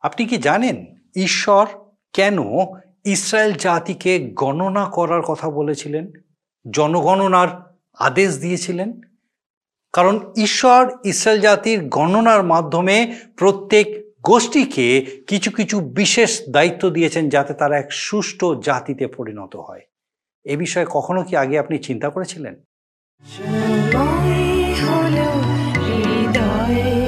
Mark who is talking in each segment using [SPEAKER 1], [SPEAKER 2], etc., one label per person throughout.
[SPEAKER 1] আপনি কি জানেন ঈশ্বর কেন ইসরায়েল জাতিকে গণনা করার কথা বলেছিলেন? জনগণনার আদেশ দিয়েছিলেন? কারণ ঈশ্বর ইসরায়েল জাতির গণনার মাধ্যমে প্রত্যেক গোষ্ঠীকে কিছু কিছু বিশেষ দায়িত্ব দিয়েছেন যাতে তারা এক সুষ্ঠু জাতিতে পরিণত হয়। এ বিষয়ে কখনো কি আগে আপনি চিন্তা করেছিলেন?
[SPEAKER 2] হৃদয়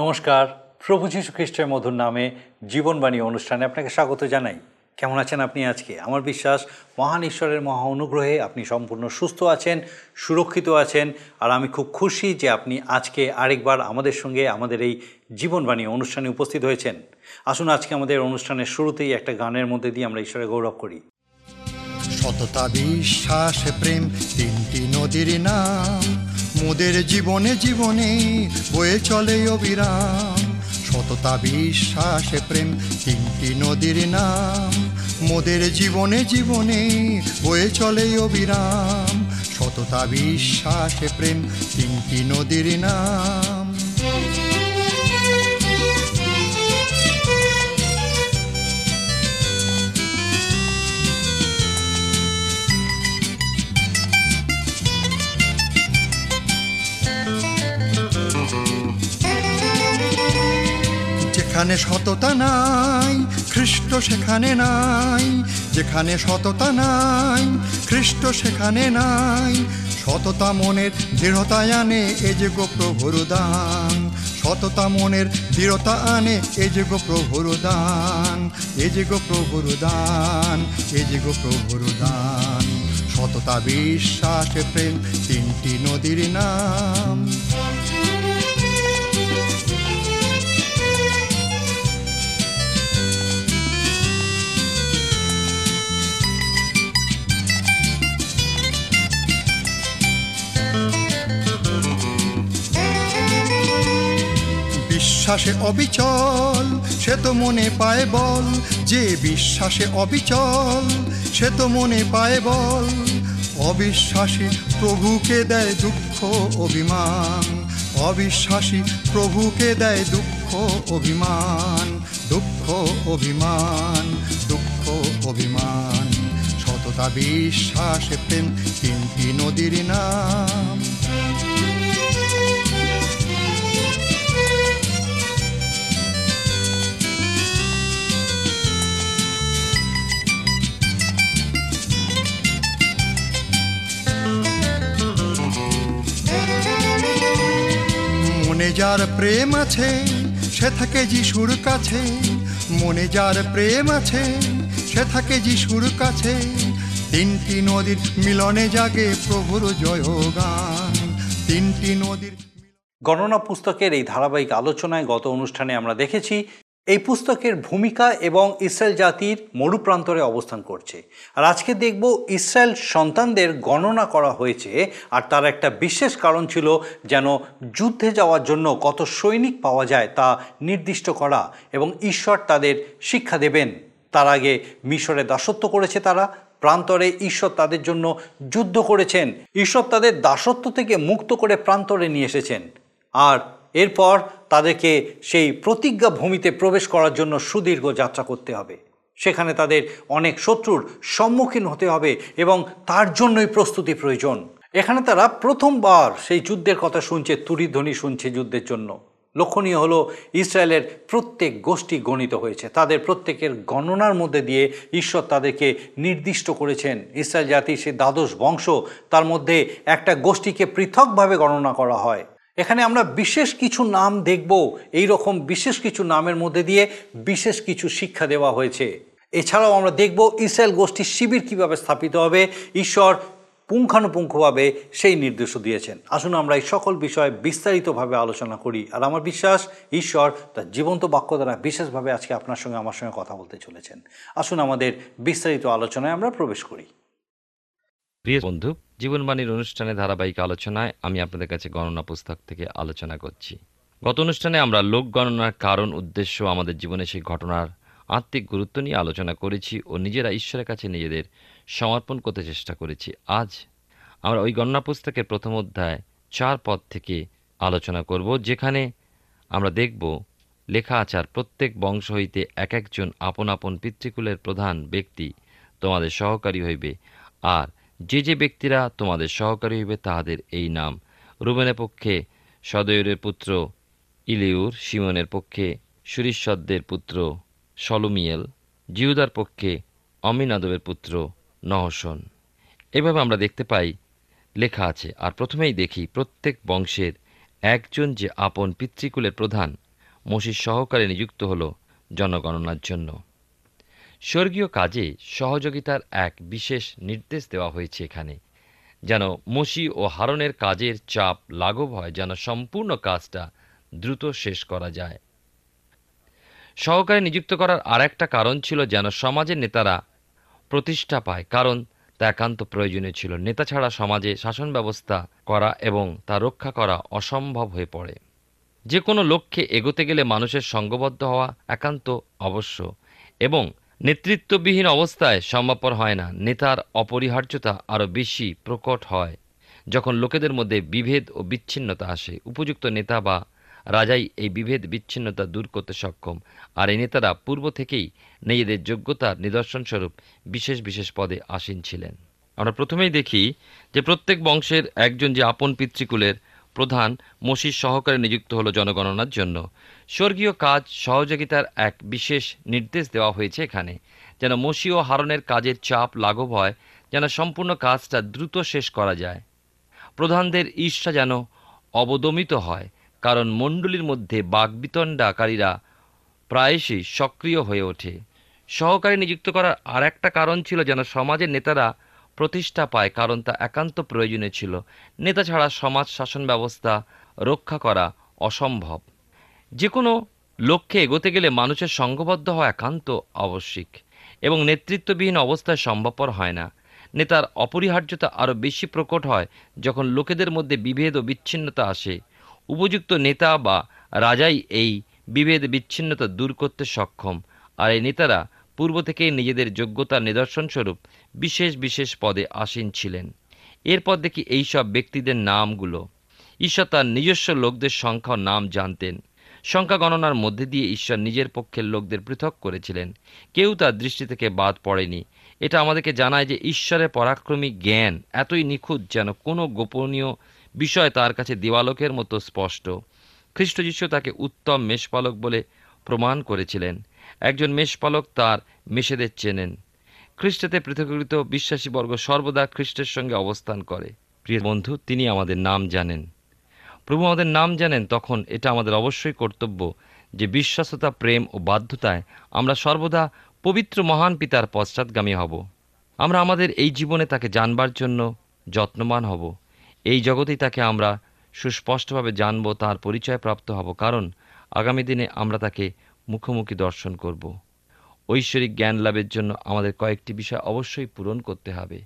[SPEAKER 1] নমস্কার। প্রভু যীশু খ্রিস্টের মধুর নামে জীবনবাণী অনুষ্ঠানে আপনাকে স্বাগত জানাই। কেমন আছেন আপনি আজকে? আমার বিশ্বাস, মহান ঈশ্বরের মহা অনুগ্রহে আপনি সম্পূর্ণ সুস্থ আছেন, সুরক্ষিত আছেন, আর আমি খুব খুশি যে আপনি আজকে আরেকবার আমাদের সঙ্গে আমাদের এই জীবনবাণী অনুষ্ঠানে উপস্থিত হয়েছেন। আসুন আজকে আমাদের অনুষ্ঠানের শুরুতেই একটা গানের মধ্যে দিয়ে আমরা ঈশ্বরের গৌরব করি।
[SPEAKER 3] সততা, বিশ্বাস, প্রেম তিনটি নদীর নাম। মোদের জীবনে জীবনে বয়ে চলে অবিরাম। সততা, বিশ্বাস প্রেম তিনটি নদীর নাম। মোদের জীবনে জীবনে বয়ে চলে অবিরাম। সততা, বিশ্বাস প্রেম তিনটি নদীর নাম। যেখানে সততা নাই খ্রিস্ট সেখানে নাই, যেখানে সততা নাই খ্রিস্ট সেখানে নাই। সততা মনের দৃঢ়তা আনে, এ যে গো প্রভুর দান। সততা মনের দৃঢ়তা আনে, এ যে গো প্রভুর দান। এ যে গো প্রভুর দান, এ যে গো প্রভুর দান। সততা, বিশ্বাস, প্রেম, তিনটি নদীর নাম। বিশ্বাসে অবিচল, সে তো মনে পায় বল। যে বিশ্বাসে অবিচল, সে তো মনে পায় বল। অবিশ্বাসী প্রভুকে দেয় দুঃখ, অভিমান। অবিশ্বাসী প্রভুকে দেয় দুঃখ, অভিমান। দুঃখ অভিমান। দুঃখ, অভিমান। সততা, বিশ্বাসে প্রেম তিনটি নদীর নাম। মনে যার প্রেম আছে, সে থাকে যিশুর কাছে। মনে যার প্রেম আছে, সে থাকে যিশুর কাছে। তিনটি নদীর মিলনে জাগে প্রভুর জয় গান তিনটি নদীর
[SPEAKER 1] গণনা পুস্তকের এই ধারাবাহিক আলোচনায় গত অনুষ্ঠানে আমরা দেখেছি এই পুস্তকের ভূমিকা এবং ইসরায়েল জাতির মরুপ্রান্তরে অবস্থান করছে। আর আজকে দেখব ইসরায়েল সন্তানদের গণনা করা হয়েছে, আর তার একটা বিশেষ কারণ ছিল যেন যুদ্ধে যাওয়ার জন্য কত সৈনিক পাওয়া যায় তা নির্দিষ্ট করা এবং ঈশ্বর তাদের শিক্ষা দেবেন। তার আগে মিশরে দাসত্ব করেছে তারা, প্রান্তরে ঈশ্বর তাদের জন্য যুদ্ধ করেছেন। ঈশ্বর তাদের দাসত্ব থেকে মুক্ত করে প্রান্তরে নিয়ে এসেছেন। আর এরপর তাদেরকে সেই প্রতিজ্ঞা ভূমিতে প্রবেশ করার জন্য সুদীর্ঘ যাত্রা করতে হবে। সেখানে তাদের অনেক শত্রুর সম্মুখীন হতে হবে এবং তার জন্যই প্রস্তুতি প্রয়োজন। এখানে তারা প্রথমবার সেই যুদ্ধের কথা শুনছে তুরিধ্বনি শুনছে যুদ্ধের জন্য। লক্ষণীয় হলো, ইসরায়েলের প্রত্যেক গোষ্ঠী গণিত হয়েছে। তাদের প্রত্যেকের গণনার মধ্যে দিয়ে ঈশ্বর তাদেরকে নির্দিষ্ট করেছেন। ইসরায়েল জাতির সে দ্বাদশ বংশ, তার মধ্যে একটা গোষ্ঠীকে পৃথকভাবে গণনা করা হয়। এখানে আমরা বিশেষ কিছু নাম দেখব। এই রকম বিশেষ কিছু নামের মধ্যে দিয়ে বিশেষ কিছু শিক্ষা দেওয়া হয়েছে। এছাড়াও আমরা দেখব ইসরায়েল গোষ্ঠীর শিবির কীভাবে স্থাপিত হবে। ঈশ্বর পুঙ্খানুপুঙ্খভাবে সেই নির্দেশও দিয়েছেন। আসুন আমরা এই সকল বিষয়ে বিস্তারিতভাবে আলোচনা করি। আর আমার বিশ্বাস, ঈশ্বর তার জীবন্ত বাক্য দ্বারা বিশেষভাবে আজকে আপনার সঙ্গে আমার সঙ্গে কথা বলতে চলেছেন। আসুন আমাদের বিস্তারিত আলোচনায় আমরা প্রবেশ করি।
[SPEAKER 4] প্রিয় বন্ধু, জীবনবাণীর অনুষ্ঠানে ধারাবাহিক আলোচনায় আমি আপনাদের কাছে গণনা পুস্তক থেকে আলোচনা করছি। গত অনুষ্ঠানে আমরা লোক গণনার কারণ, উদ্দেশ্য, আমাদের জীবনে সেই ঘটনার আত্মিক গুরুত্ব নিয়ে আলোচনা করেছি ও নিজেরা ঈশ্বরের কাছে নিজেদের সমর্পণ করতে চেষ্টা করেছি। আজ আমরা ওই গণনা পুস্তকের প্রথম অধ্যায় চার পদ থেকে আলোচনা করব, যেখানে আমরা দেখব, লেখা আচার প্রত্যেক বংশ হইতে এক একজন আপন আপন পিতৃকুলের প্রধান ব্যক্তি তোমাদের সহকারী হইবে। আর যে যে ব্যক্তিরা তোমাদের সহকারী হইবে, তাহাদের এই নাম। রুবেনের পক্ষে সদয়রের পুত্র ইলিউর, সিমনের পক্ষে সুরিশ্বদ্দের পুত্র সলুমিয়েল জিহুদার পক্ষে অমিনাদবের পুত্র নহসন। এভাবে আমরা দেখতে পাই, লেখা আছে, আর প্রথমেই দেখি প্রত্যেক বংশের একজন যে আপন পিতৃকুলের প্রধান, মসির সহকারে নিযুক্ত হল জনগণনার জন্য। স্বর্গীয় কাজে সহযোগিতার এক বিশেষ নির্দেশ দেওয়া হয়েছে এখানে। যেন মসি ও হারনের কাজের চাপ লাঘব হয়, যেন সম্পূর্ণ কাজটা দ্রুত শেষ করা যায়। সহকারে নিযুক্ত করার আর একটা কারণ ছিল যেন সমাজের নেতারা প্রতিষ্ঠা পায়, কারণ তা একান্ত প্রয়োজনীয় ছিল। নেতা ছাড়া সমাজে শাসন ব্যবস্থা করা এবং তা রক্ষা করা অসম্ভব হয়ে পড়ে। যে কোনো লক্ষ্যে এগোতে গেলে মানুষের সঙ্গবদ্ধ হওয়া একান্ত অবশ্য এবং নেতৃত্ববিহীন অবস্থায় সম্ভবপর হয় না। নেতার অপরিহার্যতা আরও বেশি প্রকট হয়। যখন লোকেদের মধ্যে বিভেদ ও বিচ্ছিন্নতা আসে, উপযুক্ত নেতা বা রাজাই এই বিভেদ বিচ্ছিন্নতা দূর করতে সক্ষম। আর এই নেতারা পূর্ব থেকেই নিজেদের যোগ্যতার নিদর্শনস্বরূপ বিশেষ বিশেষ পদে আসীন ছিলেন। আমরা প্রথমেই দেখি যে প্রত্যেক বংশের একজন যে আপন পিতৃকুলের প্রধান মসির সহকারে নিযুক্ত হলো জনগণনার জন্য। স্বর্গীয় কাজ সহযোগিতার এক বিশেষ নির্দেশ দেওয়া হয়েছে এখানে। যেন মসি ও হারনের কাজের চাপ লাঘব হয়, যেন সম্পূর্ণ কাজটা দ্রুত শেষ করা যায়। প্রধানদের ঈর্ষা যেন অবদমিত হয়, কারণ মণ্ডলীর মধ্যে বাগবিতণ্ডাকারীরা প্রায়শই সক্রিয় হয়ে ওঠে। সহকারী নিযুক্ত করার আর একটা কারণ ছিল যেন সমাজের নেতারা প্রতিষ্ঠা পায়, কারণ তা একান্ত প্রয়োজনীয় ছিল। নেতা ছাড়া সমাজ শাসন ব্যবস্থা রক্ষা করা অসম্ভব। যে কোনো লক্ষ্যে এগোতে গেলে মানুষের সঙ্গবদ্ধ হওয়া একান্ত আবশ্যিক এবং নেতৃত্ববিহীন অবস্থায় সম্ভবপর হয় না। নেতার অপরিহার্যতা আরও বেশি প্রকট হয় যখন লোকেদের মধ্যে বিভেদ ও বিচ্ছিন্নতা আসে। উপযুক্ত নেতা বা রাজাই এই বিভেদ বিচ্ছিন্নতা দূর করতে সক্ষম, আর এই নেতারা পূর্ব থেকেই নিজেদের যোগ্যতার নিদর্শনস্বরূপ বিশেষ বিশেষ পদে আসীন ছিলেন। এরপর দেখি এইসব ব্যক্তিদের নামগুলো। ঈশ্বর তার নিজস্ব লোকদের সংখ্যা নাম জানতেন। সংখ্যা গণনার মধ্যে দিয়ে ঈশ্বর নিজের পক্ষের লোকদের পৃথক করেছিলেন। কেউ তার দৃষ্টি থেকে বাদ পড়েনি। এটা আমাদেরকে জানায় যে ঈশ্বরের পরাক্রমী জ্ঞান এতই নিখুঁত যেন কোনো গোপনীয় বিষয় তার কাছে দেওয়ালোকের মতো স্পষ্ট। খ্রিস্ট তাকে উত্তম মেষপালক বলে প্রমাণ করেছিলেন। একজন মেষপালক তার মেষেদের চেনেন। খ্রিস্টতে পৃথকীকৃত বিশ্বাসীবর্গ সর্বদা খ্রিস্টের সঙ্গে অবস্থান করে। প্রিয় বন্ধু, তিনি আমাদের নাম জানেন। প্রভু আমাদের নাম জানেন, তখন এটা আমাদের অবশ্যই কর্তব্য যে বিশ্বাসতা, প্রেম ও বাধ্যতায় আমরা সর্বদা পবিত্র মহান পিতার পশ্চাৎগামী হব। আমরা আমাদের এই জীবনে তাকে জানবার জন্য যত্নবান হব। এই জগতেই তাকে আমরা সুস্পষ্টভাবে জানব, তার পরিচয় প্রাপ্ত হব, কারণ আগামী দিনে আমরা তাকে মুখোমুখি দর্শন করব। ঐশ্বরিক জ্ঞান লাভের জন্য আমাদের কয়েকটি বিষয় অবশ্যই পূরণ করতে হবে।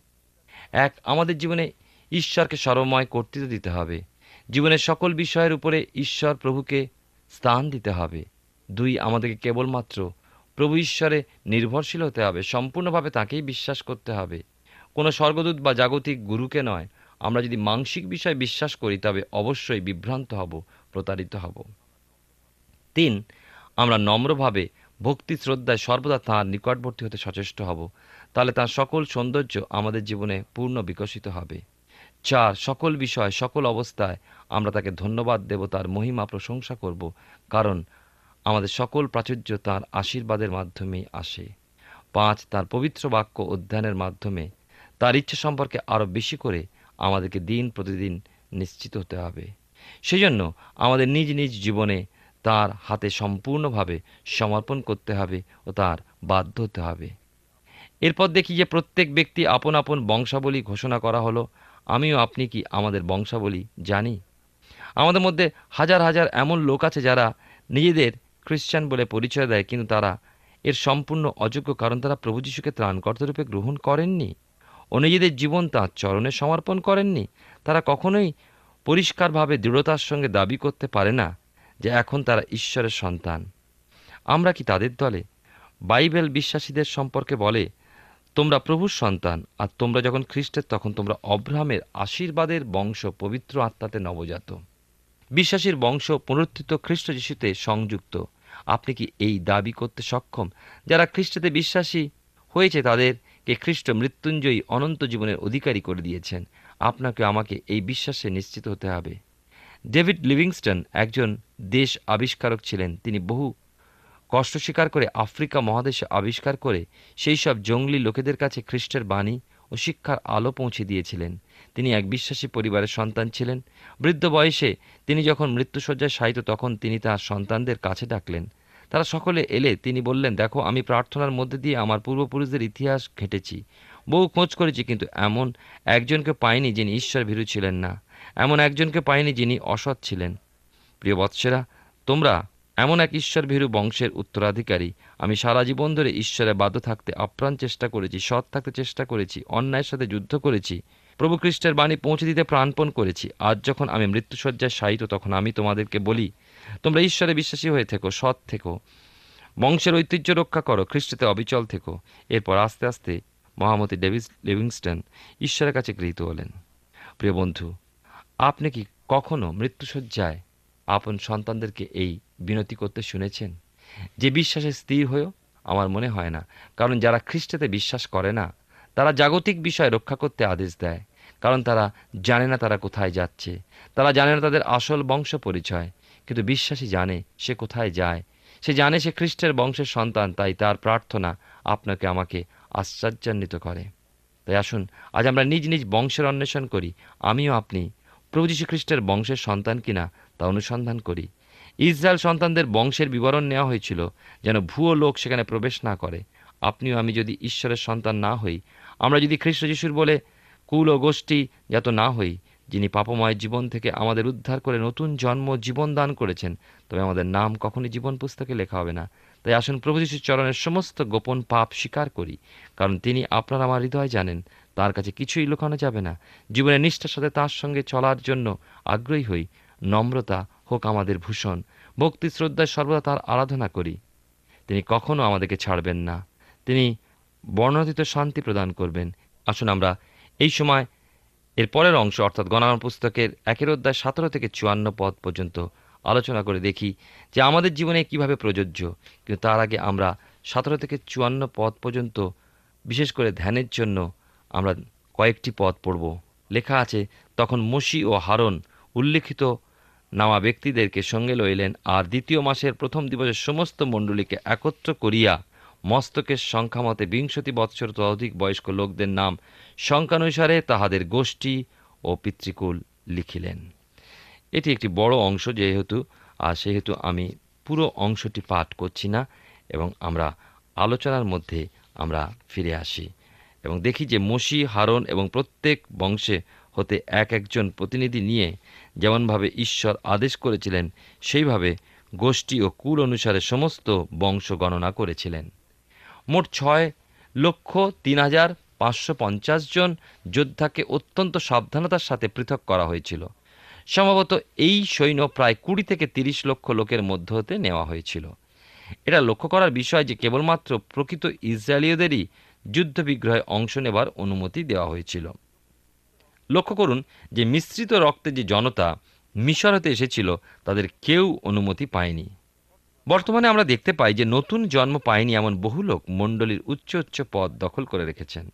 [SPEAKER 4] এক, আমাদের জীবনে ঈশ্বরকে সর্বময় কর্তৃত্ব দিতে হবে। জীবনের সকল বিষয়ের উপরে ঈশ্বর প্রভুকে স্থান দিতে হবে। দুই, আমাদেরকে কেবলমাত্র প্রভু ঈশ্বরে নির্ভরশীল হতে হবে, সম্পূর্ণভাবে তাকেই বিশ্বাস করতে হবে। কোনো স্বর্গদূত বা জাগতিক গুরুকে নয়, আমরা যদি মাংসিক বিষয় বিশ্বাস করি, তবে অবশ্যই বিভ্রান্ত হব, প্রতারিত হব। তিন, আমরা নম্রভাবে ভক্তি শ্রদ্ধায় সর্বদা তাঁর নিকটবর্তী হতে সচেষ্ট হব, তাহলে তার সকল সৌন্দর্য আমাদের জীবনে পূর্ণ বিকশিত হবে। চার, সকল বিষয়, সকল অবস্থায় আমরা তাকে ধন্যবাদ দেব, তার মহিমা প্রশংসা করব, কারণ আমাদের সকল প্রাচুর্য তার আশীর্বাদের মাধ্যমেই আসে। পাঁচ, তার পবিত্র বাক্য অধ্যয়নের মাধ্যমে তার ইচ্ছে সম্পর্কে আরও বেশি করে আমাদেরকে দিন প্রতিদিন নিশ্চিত হতে হবে। সেই জন্য আমাদের নিজ নিজ জীবনে তার হাতে সম্পূর্ণভাবে সমর্পণ করতে হবে ও তার বাধ্য হতে হবে। এরপর দেখি যে প্রত্যেক ব্যক্তি আপন আপন বংশাবলী ঘোষণা করা হলো। আমিও আপনি কি আমাদের বংশাবলী জানি? আমাদের মধ্যে হাজার হাজার এমন লোক আছে যারা নিজেদের খ্রিস্টান বলে পরিচয় দেয়, কিন্তু তারা এর সম্পূর্ণ অযোগ্য কারণ তারা প্রভু যীশুকে ত্রাণকর্তা রূপে গ্রহণ করেননি ও নিজেদের জীবন তাঁর চরণে সমর্পণ করেননি। তারা কখনোই পরিষ্কারভাবে দৃঢ়তার সঙ্গে দাবি করতে পারে না যে এখন তারা ঈশ্বরের সন্তান। আমরা কি তাদের দলে বাইবেল বিশ্বাসীদের সম্পর্কে বলে, তোমরা প্রভুর সন্তান আর তোমরা যখন খ্রিস্টের, তখন তোমরা অব্রাহামের আশীর্বাদের বংশ পবিত্র আত্মাতে নবজাত বিশ্বাসীর বংশ পুনরুত্থিত খ্রিস্ট যিশুতে সংযুক্ত। আপনি কি এই দাবি করতে সক্ষম? যারা খ্রিস্টতে বিশ্বাসী হয়েছে তাদেরকে খ্রিস্ট মৃত্যুঞ্জয়ী অনন্ত জীবনের অধিকারী করে দিয়েছেন। আপনাকে আমাকে এই বিশ্বাসে নিশ্চিত হতে হবে। ডেভিড লিভিংস্টন একজন দেশ আবিষ্কারক ছিলেন। তিনি বহু কষ্ট স্বীকার করে আফ্রিকা মহাদেশে আবিষ্কার করে সেই সব জঙ্গলি লোকেদের কাছে খ্রিস্টের বাণী ও শিক্ষার আলো পৌঁছে দিয়েছিলেন। তিনি এক বিশ্বাসী পরিবারের সন্তান ছিলেন। বৃদ্ধ বয়সে তিনি যখন মৃত্যুসজ্জায় শায়িত, তখন তিনি তার সন্তানদের কাছে ডাকলেন। তারা সকলে এলে তিনি বললেন, দেখো, আমি প্রার্থনার মধ্যে দিয়ে আমার পূর্বপুরুষদের ইতিহাস ঘেঁটেছি। বহু খোঁজ করেছি, কিন্তু এমন একজনকে পাইনি যিনি ঈশ্বর ভীরু ছিলেন না। এমন একজনকে পাইনি যিনি অসৎ ছিলেন। প্রিয় বৎসেরা, তোমরা এমন এক ঈশ্বর ভীরু বংশের উত্তরাধিকারী। আমি সারা জীবন ধরে ঈশ্বরে বাধ্য থাকতে আপ্রাণ চেষ্টা করেছি, সৎ থাকতে চেষ্টা করেছি, অন্যায়ের সাথে যুদ্ধ করেছি প্রভু খ্রিস্টের বাণী পৌঁছে দিতে প্রাণপণ করেছি। আজ যখন আমি মৃত্যুসজ্জায় শায়িত, তখন আমি তোমাদেরকে বলি, তোমরা ঈশ্বরে বিশ্বাসী হয়ে থেকো, সৎ থেকো, বংশের ঐতিহ্য রক্ষা করো, খ্রিস্টতে অবিচল থেকো। এরপর আস্তে আস্তে মহামতি ডেভিস লিভিংস্টন ঈশ্বরের কাছে গৃহীত হলেন। প্রিয় বন্ধু, আপনি কি কখনো মৃত্যুসজ্জায় আপন সন্তানদেরকে এই বিনতি করতে শুনেছেন? যে বিশ্বাসে স্থির হয়েও আমার মনে হয় না। কারণ যারা খ্রিস্টতে বিশ্বাস করে না, তারা জাগতিক বিষয় রক্ষা করতে আদেশ দেয়। কারণ তারা জানে না তারা কোথায় যাচ্ছে। তারা জানে না তাদের আসল বংশ পরিচয়। কিন্তু বিশ্বাসী জানে সে কোথায় যায়। সে জানে সে খ্রিস্টের বংশের সন্তান, তাই তার প্রার্থনা আপনাকে আমাকে আশ্চর্যান্বিত করে। তাই আসুন, আজ আমরা নিজ নিজ বংশের অন্বেষণ করি। আমিও আপনি প্রভু যীশু খ্রিস্টের বংশের সন্তান কিনা তা অনুসন্ধান করি। ইসরায়েল সন্তানদের বংশের বিবরণ নেওয়া হয়েছিল যেন ভুয়ো লোক সেখানে প্রবেশ না করে। আপনিও আমি যদি ঈশ্বরের সন্তান না হই, আমরা যদি খ্রিস্ট যিশুর বলে কুল ও গোষ্ঠী যাত না হই, যিনি পাপময় জীবন থেকে আমাদের উদ্ধার করে নতুন জন্ম জীবন দান করেছেন, তবে আমাদের নাম কখনই জীবন পুস্তকে লেখা হবে না। তাই আসুন প্রভু যিশুর চরণের সমস্ত গোপন পাপ স্বীকার করি, কারণ তিনি আপনার আমার হৃদয় জানেন, তার কাছে কিছুই লুকানো যাবে না। জীবনের নিষ্ঠার সাথে তার সঙ্গে চলার জন্য আগ্রহী হই নম্রতা হোক আমাদের ভূষণ, ভক্তি, শ্রদ্ধায় সর্বদা তার আরাধনা করি। তিনি কখনো আমাদেরকে ছাড়বেন না। তিনি বর্ণাতীত শান্তি প্রদান করবেন। আসুন আমরা এই সময় এর পরের অংশ, অর্থাৎ গণনা পুস্তকের একের অধ্যায় সতেরো থেকে চুয়ান্ন পদ পর্যন্ত আলোচনা করে দেখি যে আমাদের জীবনে কীভাবে প্রযোজ্য। কিন্তু তার আগে আমরা সতেরো থেকে চুয়ান্ন পদ পর্যন্ত, বিশেষ করে ধ্যানের জন্য আমরা কয়েকটি পদ পড়ব। লেখা আছে, তখন মসি ও হারন উল্লেখিত। নামা ব্যক্তিদেরকে সঙ্গে লইলেন আর দ্বিতীয় মাসের প্রথম দিবসের সমস্ত মণ্ডলীকে একত্র করিয়া মস্তকের সংখ্যা মতে বিংশতি বৎসর ততোধিক বয়স্ক লোকদের নাম সংখ্যানুসারে তাহাদের গোষ্ঠী ও পিতৃকুল লিখিলেন। এটি একটি বড় অংশ যেহেতু, আর সেহেতু আমি পুরো অংশটি পাঠ করছি না এবং আমরা আলোচনার মধ্যে আমরা ফিরে আসি। এবং দেখি যে মসি, হারন এবং প্রত্যেক বংশে হতে এক একজন প্রতিনিধি নিয়ে যেমনভাবে ঈশ্বর আদেশ করেছিলেন, সেইভাবে গোষ্ঠী ও কুল অনুসারে সমস্ত বংশ গণনা করেছিলেন। মোট ছয় লক্ষ তিন হাজার পাঁচশো পঞ্চাশ জন যোদ্ধাকে অত্যন্ত সাবধানতার সাথে পৃথক করা হয়েছিল। সম্ভবত এই সৈন্য প্রায় কুড়ি থেকে তিরিশ লক্ষ লোকের মধ্য হতে নেওয়া হয়েছিল। এটা লক্ষ্য করার বিষয় যে কেবলমাত্র প্রকৃত ইসরায়েলীয়দেরই যুদ্ধবিগ্রহে অংশ নেবার অনুমতি দেওয়া হয়েছিল। লক্ষ্য করুন যে মিশ্রিত রক্তে যে জনতা মিশর হতে এসেছিল, তাদের কেউ অনুমতি পায়নি। বর্তমানে আমরা দেখতে পাই যে নতুন জন্ম পায়নি এমন বহু লোক মণ্ডলীর উচ্চ উচ্চ পদ দখল করে রেখেছেন।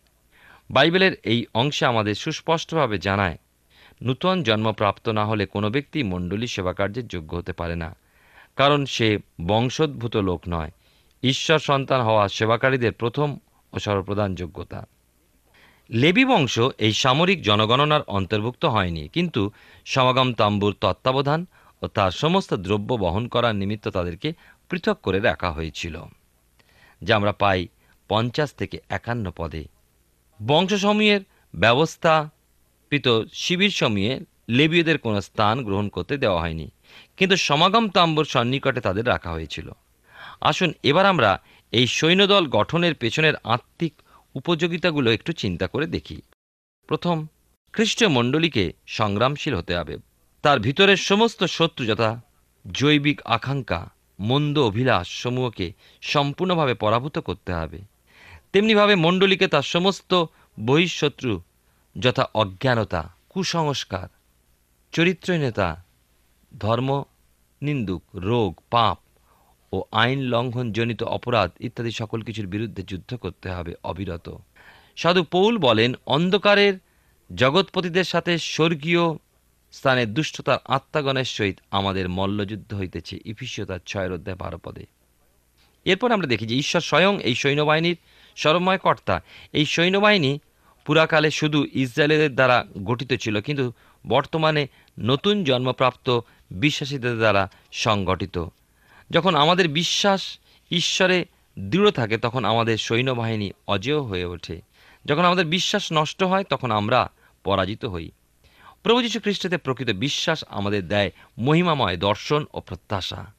[SPEAKER 4] বাইবেলের এই অংশে আমাদের সুস্পষ্টভাবে জানায়, নূতন জন্মপ্রাপ্ত না হলে কোনো ব্যক্তি মণ্ডলী সেবাকার্যের যোগ্য হতে পারে না, কারণ সে বংশোদ্ভূত লোক নয়। ঈশ্বর সন্তান হওয়া সেবাকারীদের প্রথম ও সর্বপ্রধান যোগ্যতা। লেবি বংশ এই সামরিক জনগণনার অন্তর্ভুক্ত হয়নি, কিন্তু সমাগম তাম্বুর তত্ত্বাবধান ও তার সমস্ত দ্রব্য বহন করার নিমিত্ত তাদেরকে পৃথক করে রাখা হয়েছিল, যা আমরা পাই পঞ্চাশ থেকে একান্ন পদে। বংশসমূহের ব্যবস্থাপিত শিবির সমূহে লেবীয়দের কোনো স্থান গ্রহণ করতে দেওয়া হয়নি, কিন্তু সমাগম তাম্বুর সন্নিকটে তাদের রাখা হয়েছিল। আসুন এবার আমরা এই সৈন্যদল গঠনের পেছনের আত্মিক উপযোগিতাগুলো একটু চিন্তা করে দেখি। প্রথম, খ্রিস্টীয় মণ্ডলীকে সংগ্রামশীল হতে হবে। তার ভিতরের সমস্ত শত্রু যথা জৈবিক আকাঙ্ক্ষা, মন্দ অভিলাষ সমূহকে সম্পূর্ণভাবে পরাভূত করতে হবে। তেমনিভাবে মণ্ডলীকে তার সমস্ত বহিঃশত্রু যথা অজ্ঞানতা, কুসংস্কার, চরিত্রহীনতা ধর্ম নিন্দুক রোগ, পাপ ও আইন লঙ্ঘনজনিত অপরাধ ইত্যাদি সকল কিছুর বিরুদ্ধে যুদ্ধ করতে হবে অবিরত। সাধু পৌল বলেন, অন্ধকারের জগৎপতিদের সাথে স্বর্গীয় স্থানে দুষ্টতার আত্মাগণের সহিত আমাদের মল্লযুদ্ধ হইতেছে। ইফিসীয় তার ছয়ের অধ্যায় বারো পদে। এরপর আমরা দেখি যে ঈশ্বর স্বয়ং এই সৈন্যবাহিনীর সর্বময় কর্তা এই সৈন্যবাহিনী পুরাকালে শুধু ইসরায়েলের দ্বারা গঠিত ছিল, কিন্তু বর্তমানে নতুন জন্মপ্রাপ্ত বিশ্বাসীদের দ্বারা সংগঠিত। যখন আমাদের বিশ্বাস ঈশ্বরে দৃঢ় থাকে, তখন আমাদের সৈন্যবাহিনী অজেয় হয়ে ওঠে। যখন আমাদের বিশ্বাস নষ্ট হয়, তখন আমরা পরাজিত হই। প্রভু যীশু খ্রিস্টতে প্রকৃত বিশ্বাস আমাদের দেয় মহিমাময় দর্শন ও প্রত্যাশা।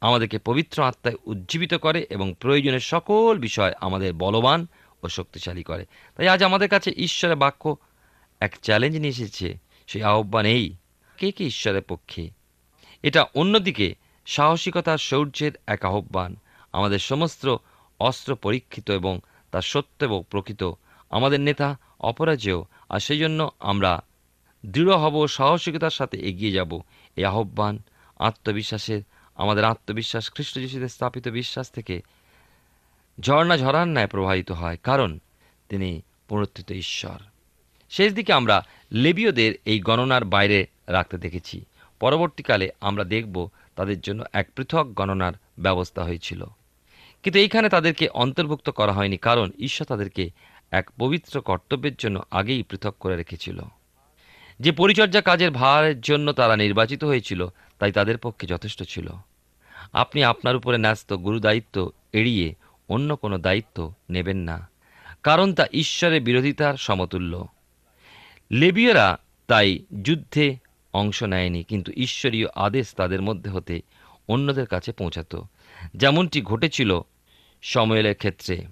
[SPEAKER 4] আমাদেরকে পবিত্র আত্মায় উজ্জীবিত করে এবং প্রয়োজনের সকল বিষয় আমাদের বলবান ও শক্তিশালী করে। তাই আজ আমাদের কাছে ঈশ্বরের বাক্য এক চ্যালেঞ্জ নিয়ে এসেছে। সেই আহ্বান এই কে কে ঈশ্বরের পক্ষে? এটা অন্যদিকে সাহসিকতার শৌর্যের এক আহ্বান। আমাদের সমস্ত অস্ত্র পরীক্ষিত এবং তার সত্য এবং প্রকৃত। আমাদের নেতা অপরাজেয়, আর সেই জন্য আমরা দৃঢ় হব সাহসিকতার সাথে এগিয়ে যাব। এই আহ্বান আত্মবিশ্বাসের, আমাদের আত্মবিশ্বাস খ্রিস্ট যিশুদের স্থাপিত বিশ্বাস থেকে ঝর্ণা ঝরার ন্যায় প্রবাহিত হয়, কারণ তিনি পুনরুত্থিত ঈশ্বর। শেষ দিকে আমরা লেবীয়দের এই গণনার বাইরে রাখতে দেখেছি। পরবর্তীকালে আমরা দেখব তাদের জন্য এক পৃথক গণনার ব্যবস্থা হয়েছিল। কিন্তু এইখানে তাদেরকে অন্তর্ভুক্ত করা হয়নি কারণ ঈশ্বর তাদেরকে এক পবিত্র কর্তব্যের জন্য আগেই পৃথক করে রেখেছিল। যে পরিচর্যা কাজের ভারের জন্য তারা নির্বাচিত হয়েছিল, তাই তাদের পক্ষে যথেষ্ট ছিল। আপনি আপনার উপরে ন্যস্ত গুরু দায়িত্ব এড়িয়ে অন্য কোনো দায়িত্ব নেবেন না, কারণ তা ঈশ্বরের বিরোধিতার সমতুল্য। লেবীয়রা তাই যুদ্ধে অংশ নেয়নি, কিন্তু ঈশ্বরীয় আদেশ তাদের মধ্যে হতে অন্যদের কাছে পৌঁছাতো। যেমনটি ঘটেছিল সময়েলের ক্ষেত্রে।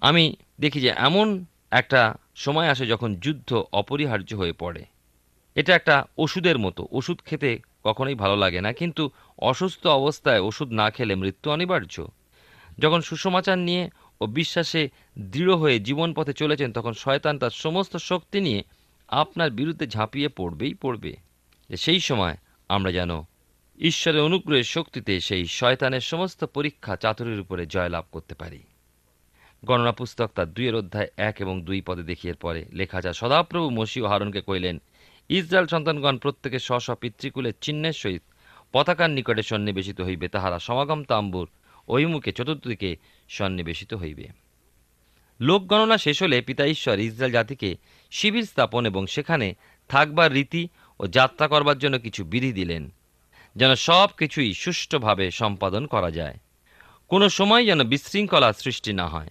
[SPEAKER 4] আমি দেখি যে এমন একটা সময় আসে যখন যুদ্ধ অপরিহার্য হয়ে পড়ে। এটা একটা ওষুধের মতো। ওষুধ খেতে কখনোই ভালো লাগে না, কিন্তু অসুস্থ অবস্থায় ওষুধ না খেলে মৃত্যু অনিবার্য। যখন সুসমাচার নিয়ে ও বিশ্বাসে দৃঢ় হয়ে জীবন পথে চলেছেন, তখন শয়তান তার সমস্ত শক্তি নিয়ে আপনার বিরুদ্ধে ঝাঁপিয়ে পড়বেই পড়বে। যে সেই সময় আমরা যেন ঈশ্বরের অনুগ্রহের শক্তিতে সেই শয়তানের সমস্ত পরীক্ষা চাতুরির উপরে জয়লাভ করতে পারি। গণনা পুস্তক তার দুইয়ের অধ্যায় এক এবং দুই পদে দেখিয়ে পরে লেখা যা সদাপ্রভু মসি ও হারণকে কইলেন ইসরায়েল সন্তানগণ প্রত্যেকে স্ব স্ব পিতৃকুলের চিহ্নের সহিত পতাকার নিকটে সন্নিবেশিত হইবে, তাহারা সমাগম তাম্বুর অভিমুখে চতুর্দিকে সন্নিবেশিত হইবে। লোক গণনা শেষ হলে পিতা ঈশ্বর ইসরায়েল জাতিকে শিবির স্থাপন এবং সেখানে থাকবার রীতি ও যাত্রা করবার জন্য কিছু বিধি দিলেন, যেন সব কিছুই সুষ্ঠুভাবে সম্পাদন করা যায়। কোনো সময় যেন বিশৃঙ্খলা সৃষ্টি না হয়।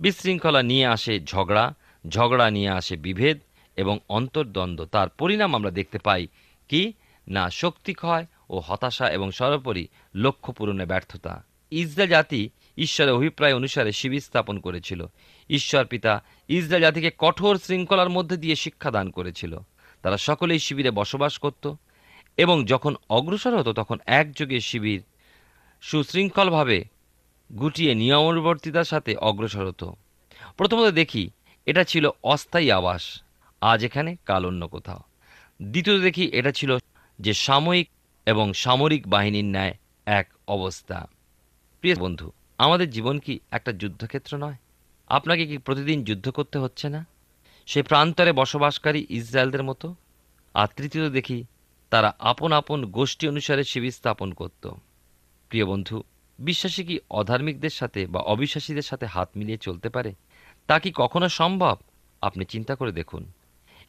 [SPEAKER 4] বিশৃঙ্খলা নিয়ে আসে ঝগড়া ঝগড়া নিয়ে আসে বিভেদ এবং অন্তর্দ্বন্দ্ব। তার পরিণাম আমরা দেখতে পাই কি? না শক্তিক্ষয় ও হতাশা এবং সর্বোপরি লক্ষ্য পূরণে ব্যর্থতা। ইসরায়েল জাতি ঈশ্বরের অভিপ্রায় অনুসারে শিবির স্থাপন করেছিল। ঈশ্বর পিতা ইসরায়েল জাতিকে কঠোর শৃঙ্খলার মধ্যে দিয়ে শিক্ষাদান করেছিল। তারা সকলেই শিবিরে বসবাস করত এবং যখন অগ্রসর হতো তখন একযোগে শিবির সুশৃঙ্খলভাবে গুটিয়ে নিয়মানুবর্তিতার সাথে অগ্রসর হতো। প্রথমত দেখি, এটা ছিল অস্থায়ী আবাস, আজ এখানে কাল অন্য কোথাও। দ্বিতীয়ত দেখি, এটা ছিল যে সাময়িক এবং সামরিক বাহিনীর ন্যায় এক অবস্থা। প্রিয় বন্ধু, আমাদের জীবন কি একটা যুদ্ধক্ষেত্র নয়? আপনাকে কি প্রতিদিন যুদ্ধ করতে হচ্ছে না? সে প্রান্তরে বসবাসকারী ইসরায়েলদের মতো, আর তৃতীয়ত দেখি তারা আপন আপন গোষ্ঠী অনুসারে শিবির স্থাপন করত। প্রিয় বন্ধু, বিশ্বাসী কি অধার্মিকদের সাথে বা অবিশ্বাসীদের সাথে হাত মিলিয়ে চলতে পারে? তা কি কখনো সম্ভব? আপনি চিন্তা করে দেখুন।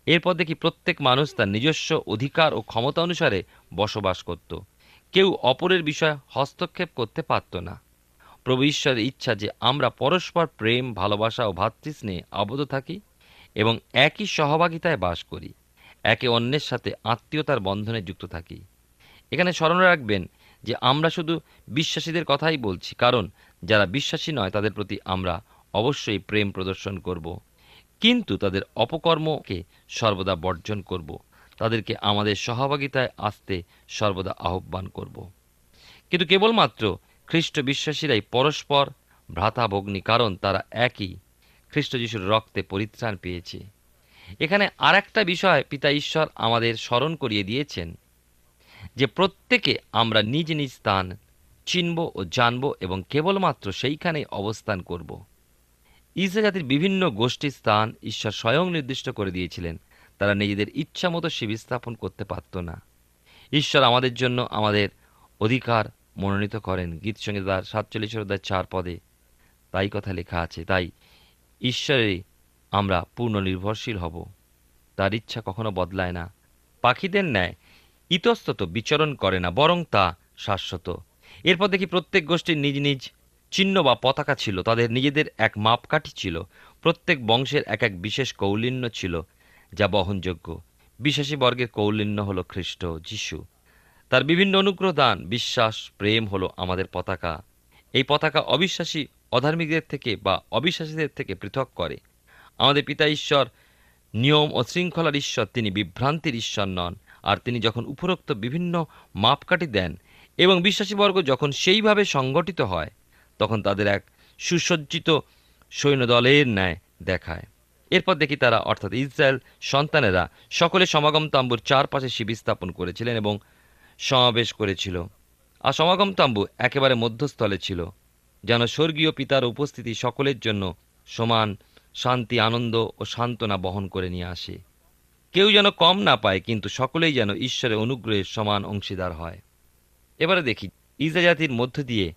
[SPEAKER 4] এরপর দেখি প্রত্যেক মানুষ তার নিজস্ব অধিকার ও ক্ষমতা অনুসারে বসবাস করত। কেউ অপরের বিষয়ে হস্তক্ষেপ করতে পারত না। প্রভু ঈশ্বরের ইচ্ছা যে আমরা পরস্পর প্রেম, ভালোবাসা ও ভাতৃস্নেহে আবদ্ধ থাকি এবং একই সহভাগিতায় বাস করি। একে অন্যের সাথে আত্মীয়তার বন্ধনে যুক্ত থাকি। এখানে স্মরণ রাখবেন যে আমরা শুধু বিশ্বাসীদের কথাই বলছি, কারণ যারা বিশ্বাসী নয়, তাদের প্রতি আমরা অবশ্যই প্রেম প্রদর্শন করব। কিন্তু তাদের অপকর্মকে সর্বদা বর্জন করব। তাদেরকে আমাদের সহভাগিতায় আসতে সর্বদা আহ্বান করব। কিন্তু কেবলমাত্র খ্রিস্ট বিশ্বাসীরাই পরস্পর ভ্রাতাভগ্নি কারণ তারা একই খ্রিস্ট যিশুর রক্তে পরিত্রাণ পেয়েছে। এখানে আর একটা বিষয় পিতা ঈশ্বর আমাদের স্মরণ করিয়ে দিয়েছেন, যে প্রত্যেকে আমরা নিজ নিজ স্থান চিনব ও জানব এবং কেবলমাত্র সেইখানেই অবস্থান করব। ইসরা জাতির বিভিন্ন গোষ্ঠীর স্থান ঈশ্বর স্বয়ং নির্দিষ্ট করে দিয়েছিলেন। তারা নিজেদের ইচ্ছা মতো শিবির স্থাপন করতে পারত না। ঈশ্বর আমাদের জন্য আমাদের অধিকার মনোনীত করেন। গীত সাতচল্লিশ চার পদে তাই কথা লেখা আছে। তাই ঈশ্বরে আমরা পূর্ণ নির্ভরশীল হব। তার ইচ্ছা কখনো বদলায় না। পাখিদের ন্যায় ইতস্তত বিচরণ করে না, বরং তা শাশ্বত। এরপর দেখি প্রত্যেক গোষ্ঠীর নিজ নিজ চিহ্ন বা পতাকা ছিল। তাদের নিজেদের এক মাপকাঠি ছিল। প্রত্যেক বংশের এক এক বিশেষ কৌলিন্য ছিল, যা বহনযোগ্য। বিশ্বাসী বর্গের কৌলিন্য হল খ্রিস্ট যিশু। তার বিভিন্ন অনুগ্রহ, দান, বিশ্বাস, প্রেম হলো আমাদের পতাকা। এই পতাকা অবিশ্বাসী অধার্মিকদের থেকে বা অবিশ্বাসীদের থেকে পৃথক করে। আমাদের পিতা ঈশ্বর, নিয়ম ও শৃঙ্খলার ঈশ্বর, তিনি বিভ্রান্তির ঈশ্বর নন। আর তিনি যখন উপরোক্ত বিভিন্ন মাপকাঠি দেন এবং বিশ্বাসীবর্গ যখন সেইভাবে সংগঠিত হয়, তখন তাদের এক সুসজ্জিত সৈন্যদলের ন্যায় দেখায়। এরপর দেখি তারা, অর্থাৎ ইসরায়েল সন্তানেরা, সকলে সমাগম তাম্বুর চারপাশে শিবির স্থাপন করেছিলেন এবং সমাবেশ করেছিল। আর সমাগম তাম্বু একেবারে মধ্যস্থলে ছিল। যেন স্বর্গীয় পিতার উপস্থিতি সকলের জন্য সমান শান্তি, আনন্দ ও সান্ত্বনা বহন করে নিয়ে আসে। কেউ যেন কম না পায়, কিন্তু সকলেই যেন ঈশ্বরের অনুগ্রহের সমান অংশীদার হয়। এবারে দেখি ইসরা জাতির মধ্য দিয়ে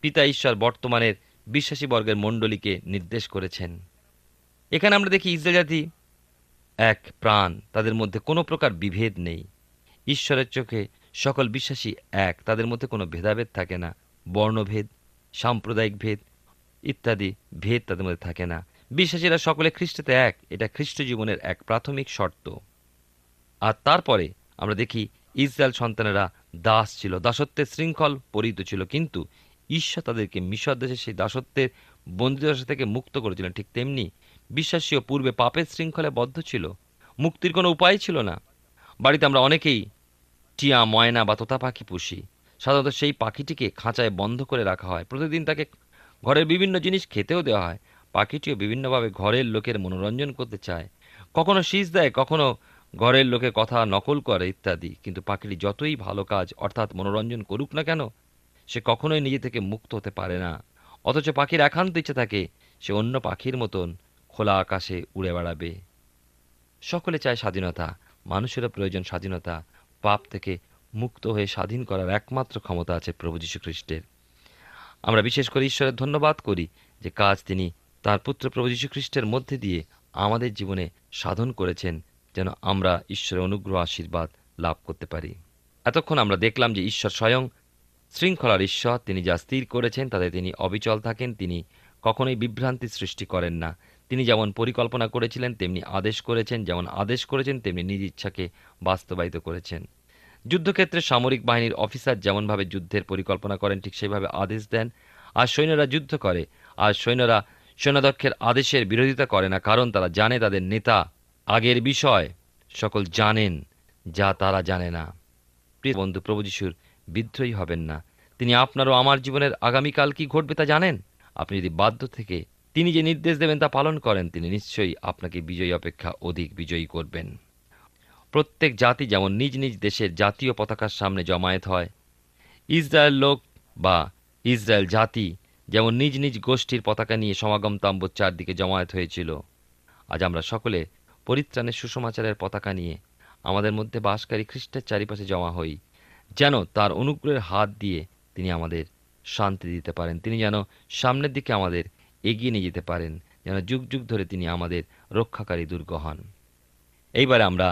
[SPEAKER 4] পিতা ঈশ্বর বর্তমানের বিশ্বাসী বর্গের মণ্ডলীকে নির্দেশ করেছেন। এখানে আমরা দেখি ইসরা জাতি এক প্রাণ, তাদের মধ্যে কোনো প্রকার বিভেদ নেই। ঈশ্বরের চোখে সকল বিশ্বাসী এক, তাদের মধ্যে কোনো ভেদাভেদ থাকে না, বর্ণভেদ সাম্প্রদায়িক ভেদ, ইত্যাদি ভেদ তাদের মধ্যে থাকে না। বিশ্বাসীরা সকলে খ্রিস্টতে এক, এটা খ্রিস্ট জীবনের এক প্রাথমিক শর্ত। আর তারপরে আমরা দেখি ইসরায়েল সন্তানেরা দাস ছিল, দাসত্বের শৃঙ্খল পরিহিত ছিল, কিন্তু ঈশ্বর তাদেরকে মিশর দেশে সেই দাসত্বের বন্দিদশা থেকে মুক্ত করেছিলেন। ঠিক তেমনি বিশ্বাসীও পূর্বে পাপের শৃঙ্খলে বদ্ধ ছিল, মুক্তির কোনো উপায় ছিল না। বাড়িতে আমরা অনেকেই টিয়া, ময়না বা তোতা পাখি পুষি। সাধারণত সেই পাখিটিকে খাঁচায় বন্ধ করে রাখা হয়। প্রতিদিন তাকে ঘরের বিভিন্ন জিনিস খেতেও দেওয়া হয়। পাখিটিও বিভিন্নভাবে ঘরের লোকের মনোরঞ্জন করতে চায়। কখনো শীষ দেয়, কখনো ঘরের লোকে কথা নকল করে ইত্যাদি। কিন্তু পাখিটি যতই ভালো কাজ, অর্থাৎ মনোরঞ্জন করুক না কেন, সে কখনোই নিজে থেকে মুক্ত হতে পারে না। অথচ পাখির একান্ত ইচ্ছে থাকে, সে অন্য পাখির মতন খোলা আকাশে উড়ে বেড়াবে। সকলে চায় স্বাধীনতা, মানুষেরও প্রয়োজন স্বাধীনতা। পাপ থেকে মুক্ত হয়ে স্বাধীন করার একমাত্র ক্ষমতা আছে প্রভু যীশু খ্রিস্টের আমরা বিশেষ করে ঈশ্বরের ধন্যবাদ করি যে কাজ তিনি তার পুত্র প্রভু যীশু খ্রিস্টের মধ্যে দিয়ে আমাদের জীবনে সাধন করেছেন, যেন আমরা ঈশ্বরের অনুগ্রহ আশীর্বাদ লাভ করতে পারি। এতক্ষণ আমরা দেখলাম যে ঈশ্বর স্বয়ং শৃঙ্খলার ঈশ্বর, তিনি যা স্থির করেছেন তাতে তিনি অবিচল থাকেন, তিনি কখনোই বিভ্রান্তি সৃষ্টি করেন না। তিনি যেমন পরিকল্পনা করেছিলেন, তেমনি আদেশ করেছেন, যেমন আদেশ করেছেন, তেমনি নিজ ইচ্ছাকে বাস্তবায়িত করেছেন। যুদ্ধক্ষেত্রে সামরিক বাহিনীর অফিসার যেমনভাবে যুদ্ধের পরিকল্পনা করেন, ঠিক সেইভাবে আদেশ দেন। আর সৈন্যরা যুদ্ধ করে, আর সৈন্যরা সৈন্যদক্ষের আদেশের বিরোধিতা করে না, কারণ তারা জানে তাদের নেতা আগের বিষয়। সকল জানেন, যা তারা জানে না। প্রিয় বন্ধু, প্রভু যিশুর বিদ্রোহী হবেন না। তিনি আপনারও আমার জীবনের আগামীকাল কি ঘটবে তা জানেন? আপনি যদি বাধ্য থেকে তিনি যে নির্দেশ দেবেন তা পালন করেন, তিনি নিশ্চয়ই আপনাকে বিজয়ী অপেক্ষা অধিক বিজয়ী করবেন। প্রত্যেক জাতি যেমন নিজ নিজ দেশের জাতীয় পতাকার সামনে জমায়েত হয়। ইসরায়েল লোক বা ইসরায়েল জাতি যেমন নিজ নিজ গোষ্ঠীর পতাকা নিয়ে সমাগম তাম্বুর চারদিকে জমায়েত হয়েছিল। আজ আমরা সকলে পরিত্রাণের সুসমাচারের পতাকা নিয়ে আমাদের মধ্যে বাসকারী খ্রিস্টের চারিপাশে জমা হই, যেন তার অনুগ্রহের হাত দিয়ে তিনি আমাদের শান্তি দিতে পারেন। তিনি যেন সামনের দিকে আমাদের এগিয়ে নিয়ে যেতে পারেন, যেন যুগ যুগ ধরে তিনি আমাদের রক্ষাকারী দুর্গ হন। এইবারে আমরা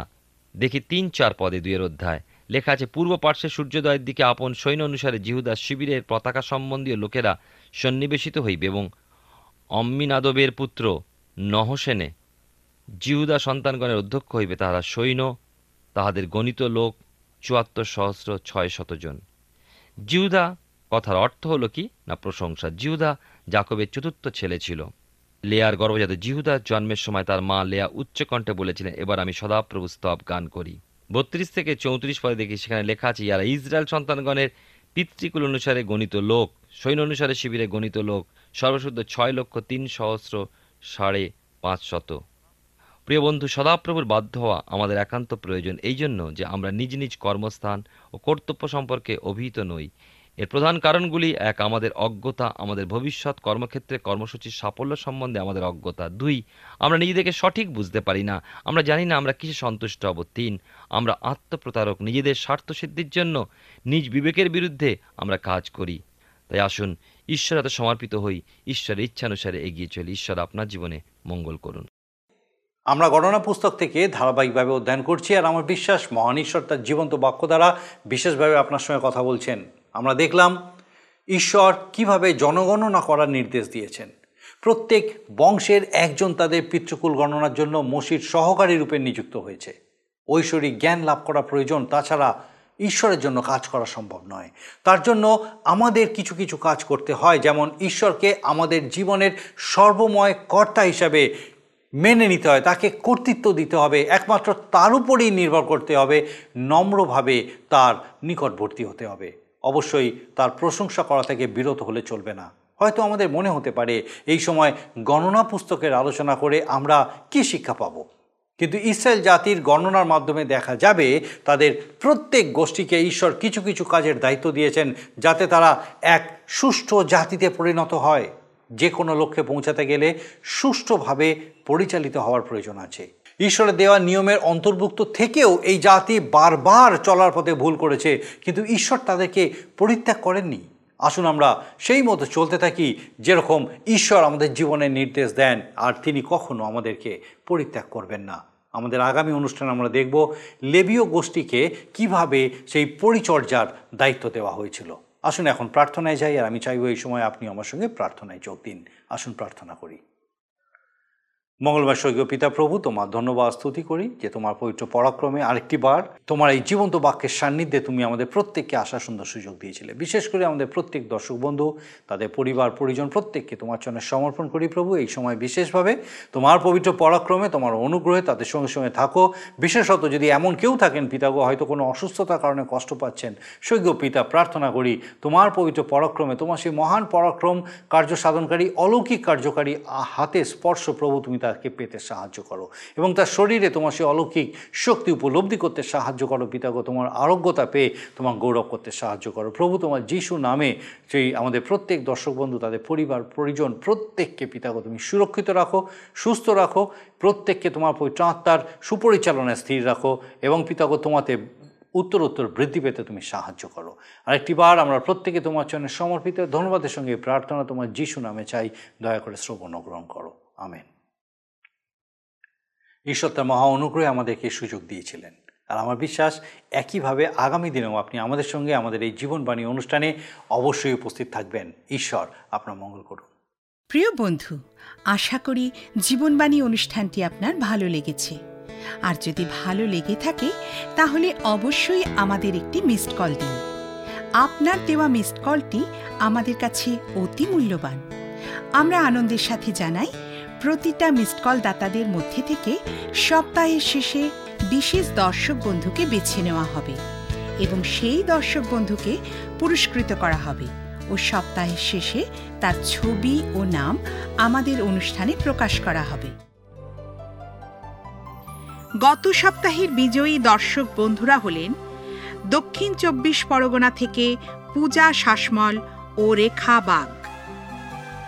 [SPEAKER 4] দেখি তিন চার পদে দুইয়ের অধ্যায়। লেখা আছে, পূর্ব পার্শ্বে সূর্যোদয়ের দিকে আপন সৈন্য অনুসারে জিহুদার শিবিরের পতাকা সম্বন্ধীয় লোকেরা সন্নিবেশিত হইবে এবং অম্মিনাদবের পুত্র নহসেনে জিহুদা সন্তানগণের অধ্যক্ষ হইবে। তাহারা সৈন্য, তাহাদের গণিত লোক, চুয়াত্তর সহস্র ছয় শতজন জিহুদা কথার অর্থ হলো কি না প্রশংসা? জিহুদা জাকবের চতুর্থ ছেলে ছিল। লেয়ার গর্ভজাত জিহুদার জন্মের সময় তার মা লেয়া উচ্চকণ্ঠে বলেছিলেন, এবার আমি সদাপ্রভু স্তব গান করি। বত্রিশ থেকে চৌত্রিশ পদে দেখি সেখানে লেখা আছে, ইয়ারা ইসরায়েল সন্তানগণের পিতৃকুল অনুসারে গণিত লোক, সৈন্য অনুসারে শিবিরে গণিত লোক, সর্বশুদ্ধ ছয় লক্ষ তিন সহস্র সাড়ে পাঁচ শত। প্রিয় বন্ধু, সদাপ্রভুর বাধ্য হওয়া আমাদের একান্ত প্রয়োজন এই জন্য যে আমরা নিজ নিজ কর্মস্থান ও কর্তব্য সম্পর্কে অভিহিত নই। এর প্রধান কারণগুলি এক, আমাদের অজ্ঞতা, আমাদের ভবিষ্যৎ, কর্মক্ষেত্রে কর্মসূচির সাফল্য সম্বন্ধে আমাদের অজ্ঞতা। দুই, আমরা নিজেদেরকে সঠিক বুঝতে পারি না। আমরা জানি না আমরা কিসে সন্তুষ্ট হব। তিন, আমরা আত্মপ্রতারক, নিজেদের স্বার্থসিদ্ধির জন্য নিজ বিবেকের বিরুদ্ধে আমরা কাজ করি। তাই আসুন, ঈশ্বর এত সমর্পিত হই, ঈশ্বরের ইচ্ছানুসারে এগিয়ে চলি। ঈশ্বর আপনার জীবনে মঙ্গল করুন।
[SPEAKER 1] আমরা গণনা পুস্তক থেকে ধারাবাহিকভাবে অধ্যয়ন করছি আর আমার বিশ্বাস, মহান ঈশ্বর তার জীবন্ত বাক্য দ্বারা বিশেষভাবে আপনার সঙ্গে কথা বলছেন। আমরা দেখলাম ঈশ্বর কীভাবে জনগণনা করার নির্দেশ দিয়েছেন। প্রত্যেক বংশের একজন তাদের পিতৃকুল গণনার জন্য মসির সহকারী রূপে নিযুক্ত হয়েছে। ঐশ্বরিক জ্ঞান লাভ করা প্রয়োজন, তাছাড়া ঈশ্বরের জন্য কাজ করা সম্ভব নয়। তার জন্য আমাদের কিছু কিছু কাজ করতে হয়, যেমন ঈশ্বরকে আমাদের জীবনের সর্বময় কর্তা হিসাবে মেনে নিতে হয়, তাকে কর্তৃত্ব দিতে হবে, একমাত্র তার উপরেই নির্ভর করতে হবে, নম্রভাবে তার নিকটবর্তী হতে হবে। অবশ্যই তার প্রশংসা করা থেকে বিরত হলে চলবে না। হয়তো আমাদের মনে হতে পারে, এই সময় গণনা পুস্তকের আলোচনা করে আমরা কি শিক্ষা পাবো? কিন্তু ইসরায়েল জাতির গণনার মাধ্যমে দেখা যাবে, তাদের প্রত্যেক গোষ্ঠীকে ঈশ্বর কিছু কিছু কাজের দায়িত্ব দিয়েছেন যাতে তারা এক সুষ্ঠু জাতিতে পরিণত হয়। যে কোনো লক্ষ্যে পৌঁছাতে গেলে সুষ্ঠুভাবে পরিচালিত হওয়ার প্রয়োজন আছে। ঈশ্বরের দেওয়া নিয়মের অন্তর্ভুক্ত থেকেও এই জাতি বারবার চলার পথে ভুল করেছে। কিন্তু ঈশ্বর তাদেরকে পরিত্যাগ করেননি। আসুন আমরা সেই মতো চলতে থাকি, যেরকম ঈশ্বর আমাদের জীবনে নির্দেশ দেন, আর তিনি কখনো আমাদেরকে পরিত্যাগ করবেন না। আমাদের আগামী অনুষ্ঠানে আমরা দেখব লেবীয় গোষ্ঠীকে কীভাবে সেই পরিচর্যার দায়িত্ব দেওয়া হয়েছিল। আসুন এখন প্রার্থনায় যাই, আর আমি চাইব এই সময় আপনি আমার সঙ্গে প্রার্থনায় যোগ দিন। আসুন প্রার্থনা করি। মঙ্গলবার স্বর্গীয় পিতা প্রভু, তোমার ধন্যবাদ স্তুতি করি যে তোমার পবিত্র পরাক্রমে আরেকটি বার তোমার এই জীবন্ত বাক্যের সান্নিধ্যে তুমি আমাদের প্রত্যেককে আসা সুন্দর সুযোগ দিয়েছিলে। বিশেষ করে আমাদের প্রত্যেক দর্শক বন্ধু, তাদের পরিবার, পরিজন প্রত্যেককে তোমার জন্য সমর্পণ করি প্রভু। এই সময় বিশেষভাবে তোমার পবিত্র পরাক্রমে, তোমার অনুগ্রহে তাদের সঙ্গে সঙ্গে থাকো। বিশেষত যদি এমন কেউ থাকেন, পিতাগো, হয়তো কোনো অসুস্থতার কারণে কষ্ট পাচ্ছেন, স্বর্গীয় পিতা প্রার্থনা করি, তোমার পবিত্র পরাক্রমে, তোমার সেই মহান পরাক্রম কার্য সাধনকারী, অলৌকিক কার্যকারী হাতে স্পর্শ প্রভু, তুমি তাকে পেতে সাহায্য করো এবং তার শরীরে তোমার সেই অলৌকিক শক্তি উপলব্ধি করতে সাহায্য করো। পিতাগো, তোমার আরোগ্যতা পেয়ে তোমার গৌরব করতে সাহায্য করো। প্রভু, তোমার যিশু নামে সেই আমাদের প্রত্যেক দর্শক বন্ধু, তাদের পরিবার, পরিজন, প্রত্যেককে পিতাগো, তুমি সুরক্ষিত রাখো, সুস্থ রাখো, প্রত্যেককে তোমার পবিত্র আত্মার সুপরিচালনায় স্থির রাখো এবং পিতাগো, তোমাতে উত্তর বৃদ্ধি পেতে তুমি সাহায্য করো। আরেকটি বার আমরা প্রত্যেকে তোমার জন্য সমর্পিত, ধন্যবাদের সঙ্গে প্রার্থনা তোমার যিশু নামে চাই। দয়া করে শ্রবণ গ্রহণ করো। আমেন। ঈশ্বর তার মহা অনুগ্রহে আমাদেরকে সুযোগ দিয়েছিলেন। আর আমার বিশ্বাস, একইভাবে আগামী দিনেও আপনি আমাদের সঙ্গে আমাদের এই জীবনবাণী অনুষ্ঠানে অবশ্যই উপস্থিত থাকবেন। ঈশ্বর আপনার মঙ্গল করুন।
[SPEAKER 5] প্রিয় বন্ধু, আশা করি জীবনবাণী অনুষ্ঠানটি আপনার ভালো লেগেছে। আর যদি ভালো লেগে থাকে, তাহলে অবশ্যই আমাদের একটি মিসড কল দিন। আপনার দেওয়া মিসড কলটি আমাদের কাছে অতি মূল্যবান। আমরা আনন্দের সাথে জানাই প্রতিটা মিসড কল দাতাদের মধ্যে থেকে সপ্তাহের শেষে বিশেষ দর্শক বন্ধুকে বেছে নেওয়া হবে এবং সেই দর্শক বন্ধুকে পুরস্কৃত করা হবে ও সপ্তাহের শেষে তার ছবি ও নাম আমাদের অনুষ্ঠানে প্রকাশ করা হবে। গত সপ্তাহের বিজয়ী দর্শক বন্ধুরা হলেন দক্ষিণ চব্বিশ পরগনা থেকে পূজা শাসমল ও Rekha bug.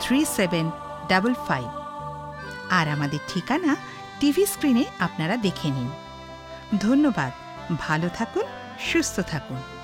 [SPEAKER 5] three seven double five আর আমাদের ঠিকানা টিভি স্ক্রিনে আপনারা দেখে নিন। ধন্যবাদ। ভালো থাকুন, সুস্থ থাকুন।